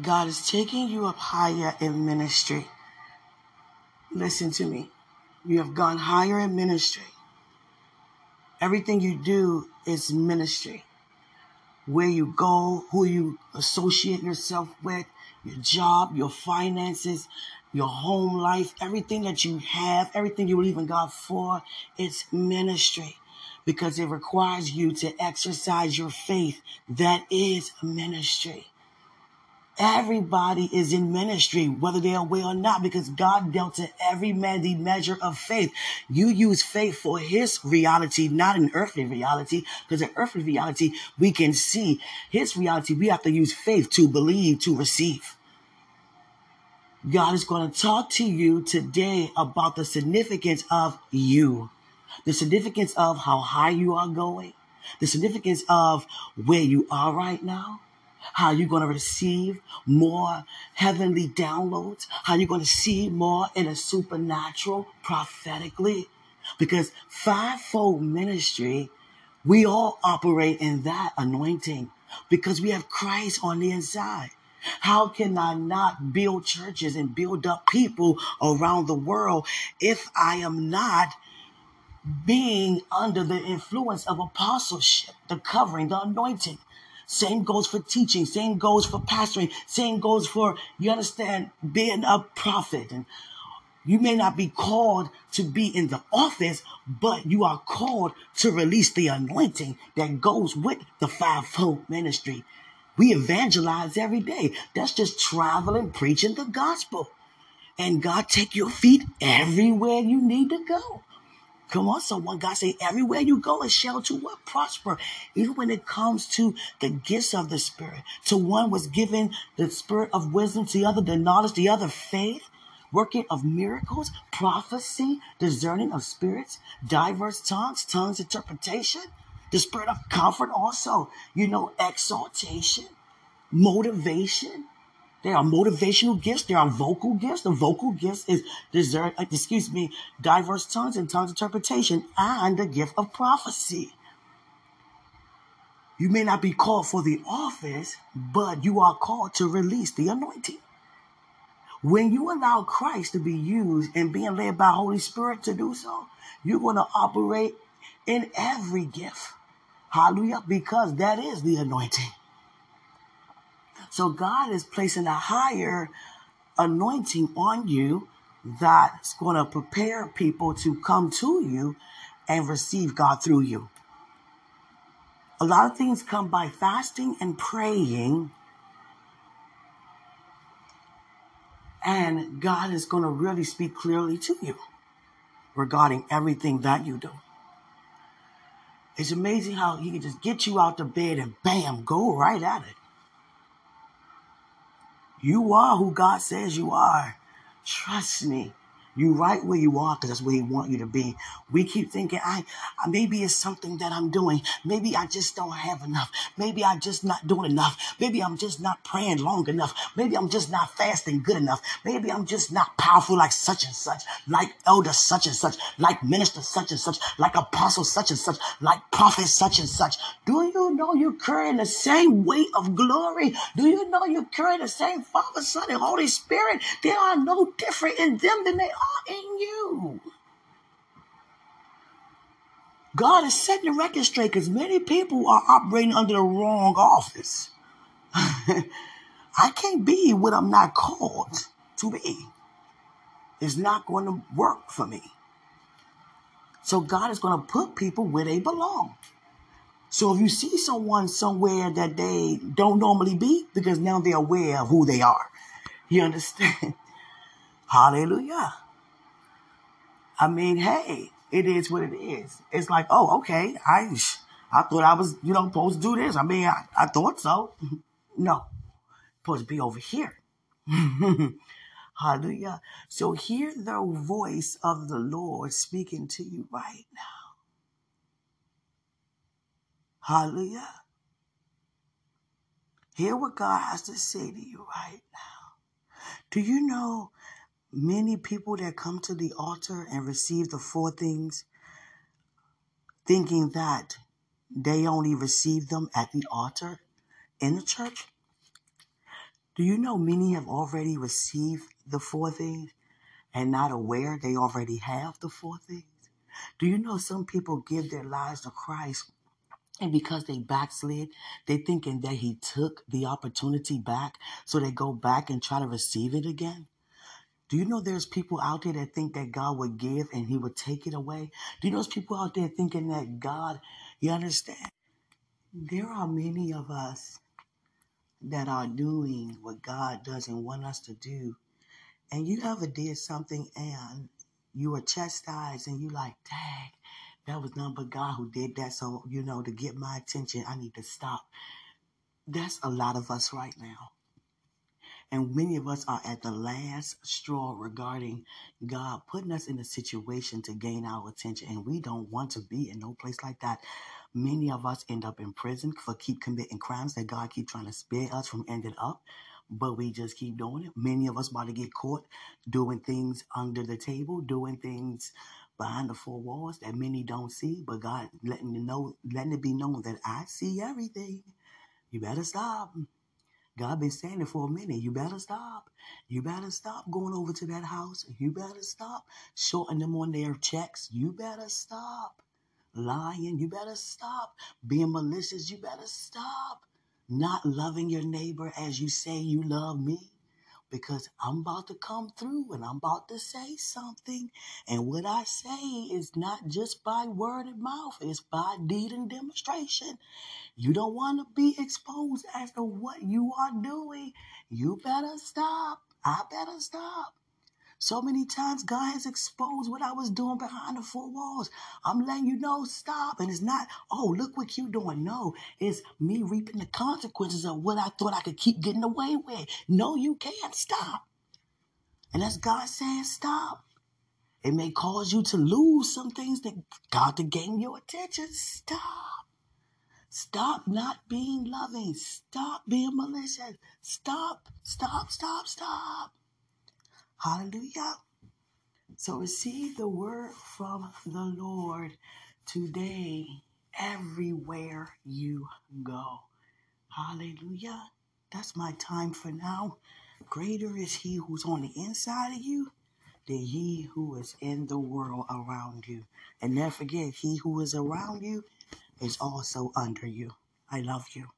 God is taking you up higher in ministry. Listen to me. You have gone higher in ministry. Everything you do is ministry. Where you go, who you associate yourself with, your job, your finances, your home life, everything that you have, everything you believe in God for, it's ministry because it requires you to exercise your faith. That is ministry. Everybody is in ministry, whether they're aware or not, because God dealt to every man the measure of faith. You use faith for his reality, not an earthly reality, because an earthly reality we can see. His reality, we have to use faith to believe, to receive. God is going to talk to you today about the significance of you, the significance of how high you are going, the significance of where you are right now, how you're going to receive more heavenly downloads, how you're going to see more in a supernatural prophetically. Because fivefold ministry, we all operate in that anointing because we have Christ on the inside. How can I not build churches and build up people around the world if I am not being under the influence of apostleship, the covering, the anointing? Same goes for teaching. Same goes for pastoring. Same goes for, you understand, being a prophet. And you may not be called to be in the office, but you are called to release the anointing that goes with the fivefold ministry. We evangelize every day. That's just traveling, preaching the gospel. And God take your feet everywhere you need to go. Come on, someone. God say, everywhere you go, it shall to what? Prosper. Even when it comes to the gifts of the Spirit. To one was given the spirit of wisdom, to the other the knowledge, the other faith, working of miracles, prophecy, discerning of spirits, diverse tongues, tongues interpretation, the spirit of comfort also, you know, exaltation, motivation, there are motivational gifts. There are vocal gifts. The vocal gifts is uh, excuse me, diverse tongues and tongues interpretation and the gift of prophecy. You may not be called for the office, but you are called to release the anointing. When you allow Christ to be used and being led by Holy Spirit to do so, you're going to operate in every gift. Hallelujah. Because that is the anointing. So God is placing a higher anointing on you that's going to prepare people to come to you and receive God through you. A lot of things come by fasting and praying. And God is going to really speak clearly to you regarding everything that you do. It's amazing how He can just get you out the bed and bam, go right at it. You are who God says you are. Trust me. You right where you are because that's where He want you to be. We keep thinking, I, maybe it's something that I'm doing. Maybe I just don't have enough. Maybe I'm just not doing enough. Maybe I'm just not praying long enough. Maybe I'm just not fasting good enough. Maybe I'm just not powerful like such and such, like elder such and such, like minister such and such, like apostle such and such, like prophet such and such. Do you know you're carrying the same weight of glory? Do you know you're carrying the same Father, Son, and Holy Spirit? They are no different in them than they in you. God is setting the record straight because many people are operating under the wrong office. I can't be what I'm not called to be. It's not going to work for me. So God is going to put people where they belong. So if you see someone somewhere that they don't normally be, because now they're aware of who they are. You understand? Hallelujah. I mean, hey, it is what it is. It's like, oh, okay, I, I thought I was, you know, supposed to do this. I mean, I, I thought so. no, supposed to be over here. Hallelujah. So hear the voice of the Lord speaking to you right now. Hallelujah. Hear what God has to say to you right now. Do you know many people that come to the altar and receive the four things thinking that they only receive them at the altar in the church? Do you know many have already received the four things and not aware they already have the four things? Do you know some people give their lives to Christ and because they backslid, they thinking that he took the opportunity back, so they go back and try to receive it again? Do you know there's people out there that think that God would give and he would take it away? Do you know there's people out there thinking that God, you understand? There are many of us that are doing what God doesn't want us to do. And you ever did something and you were chastised and you like, dang, that was none but God who did that. So, you know, to get my attention, I need to stop. That's a lot of us right now. And many of us are at the last straw regarding God putting us in a situation to gain our attention. And we don't want to be in no place like that. Many of us end up in prison for keep committing crimes that God keep trying to spare us from ending up. But we just keep doing it. Many of us about to get caught doing things under the table, doing things behind the four walls that many don't see. But God letting you know, letting it be known that I see everything. You better stop. God been saying it for a minute. You better stop. You better stop going over to that house. You better stop shorting them on their checks. You better stop lying. You better stop being malicious. You better stop not loving your neighbor as you say you love me. Because I'm about to come through and I'm about to say something. And what I say is not just by word of mouth, it's by deed and demonstration. You don't want to be exposed as to what you are doing. You better stop. I better stop. So many times God has exposed what I was doing behind the four walls. I'm letting you know, stop. And it's not, oh, look what you're doing. No, it's me reaping the consequences of what I thought I could keep getting away with. No, you can't stop. And that's God saying, stop. It may cause you to lose some things that God to gain your attention. Stop. Stop not being loving. Stop being malicious. Stop, stop, stop, stop. Hallelujah. So receive the word from the Lord today, everywhere you go. Hallelujah. That's my time for now. Greater is he who's on the inside of you than he who is in the world around you. And never forget, he who is around you is also under you. I love you.